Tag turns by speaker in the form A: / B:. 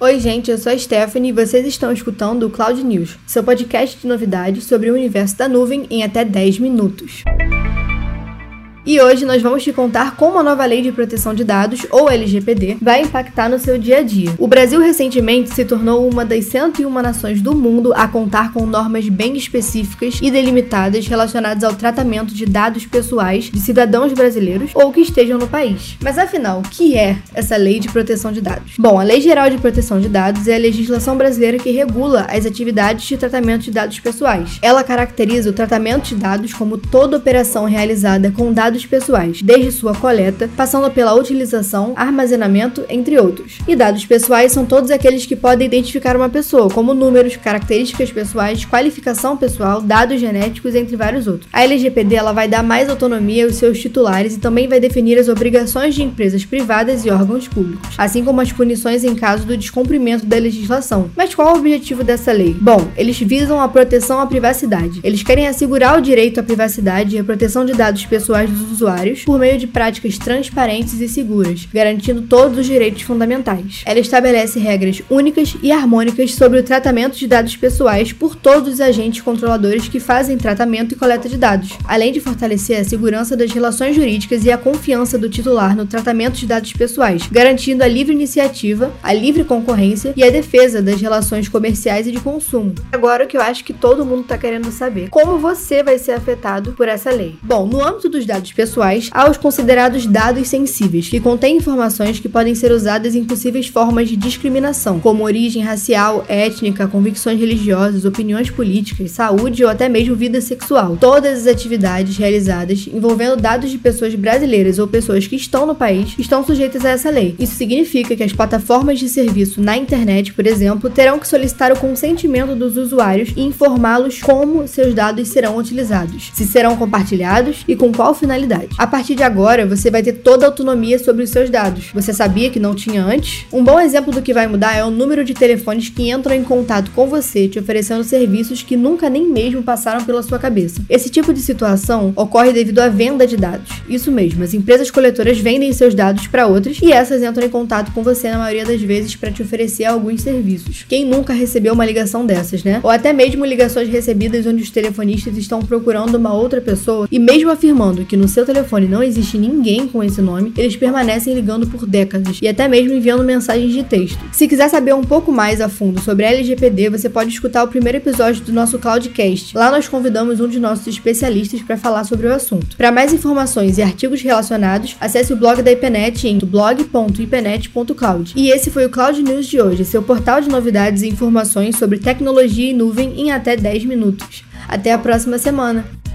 A: Oi, gente, eu sou a Stephanie e vocês estão escutando o Cloud News, seu podcast de novidades sobre o universo da nuvem em até 10 minutos. E hoje nós vamos te contar como a nova Lei de Proteção de Dados, ou LGPD, vai impactar no seu dia a dia. O Brasil recentemente se tornou uma das 101 nações do mundo a contar com normas bem específicas e delimitadas relacionadas ao tratamento de dados pessoais de cidadãos brasileiros ou que estejam no país. Mas afinal, o que é essa Lei de Proteção de Dados? Bom, a Lei Geral de Proteção de Dados é a legislação brasileira que regula as atividades de tratamento de dados pessoais. Ela caracteriza o tratamento de dados como toda operação realizada com dados dados pessoais, desde sua coleta, passando pela utilização, armazenamento, entre outros. E dados pessoais são todos aqueles que podem identificar uma pessoa, como números, características pessoais, qualificação pessoal, dados genéticos, entre vários outros. A LGPD ela vai dar mais autonomia aos seus titulares e também vai definir as obrigações de empresas privadas e órgãos públicos, assim como as punições em caso do descumprimento da legislação. Mas qual o objetivo dessa lei? Bom, eles visam a proteção à privacidade. Eles querem assegurar o direito à privacidade e a proteção de dados pessoais dos usuários por meio de práticas transparentes e seguras, garantindo todos os direitos fundamentais. Ela estabelece regras únicas e harmônicas sobre o tratamento de dados pessoais por todos os agentes controladores que fazem tratamento e coleta de dados, além de fortalecer a segurança das relações jurídicas e a confiança do titular no tratamento de dados pessoais, garantindo a livre iniciativa, a livre concorrência e a defesa das relações comerciais e de consumo. Agora o que eu acho que todo mundo está querendo saber: como você vai ser afetado por essa lei? Bom, no âmbito dos dados pessoais aos considerados dados sensíveis, que contêm informações que podem ser usadas em possíveis formas de discriminação, como origem racial, étnica, convicções religiosas, opiniões políticas, saúde ou até mesmo vida sexual. Todas as atividades realizadas envolvendo dados de pessoas brasileiras ou pessoas que estão no país estão sujeitas a essa lei. Isso significa que as plataformas de serviço na internet, por exemplo, terão que solicitar o consentimento dos usuários e informá-los como seus dados serão utilizados, se serão compartilhados e com qual finalidade a partir de agora, você vai ter toda a autonomia sobre os seus dados. Você sabia que não tinha antes? Um bom exemplo do que vai mudar é o número de telefones que entram em contato com você, te oferecendo serviços que nunca nem mesmo passaram pela sua cabeça. Esse tipo de situação ocorre devido à venda de dados. Isso mesmo, as empresas coletoras vendem seus dados para outras e essas entram em contato com você na maioria das vezes para te oferecer alguns serviços. Quem nunca recebeu uma ligação dessas, né? Ou até mesmo ligações recebidas onde os telefonistas estão procurando uma outra pessoa e mesmo afirmando que no seu telefone não existe ninguém com esse nome, eles permanecem ligando por décadas e até mesmo enviando mensagens de texto. Se quiser saber um pouco mais a fundo sobre a LGPD, você pode escutar o primeiro episódio do nosso Cloudcast. Lá nós convidamos um de nossos especialistas para falar sobre o assunto. Para mais informações e artigos relacionados, acesse o blog da IPNET em blog.ipenet.cloud. E esse foi o Cloud News de hoje, seu portal de novidades e informações sobre tecnologia e nuvem em até 10 minutos. Até a próxima semana!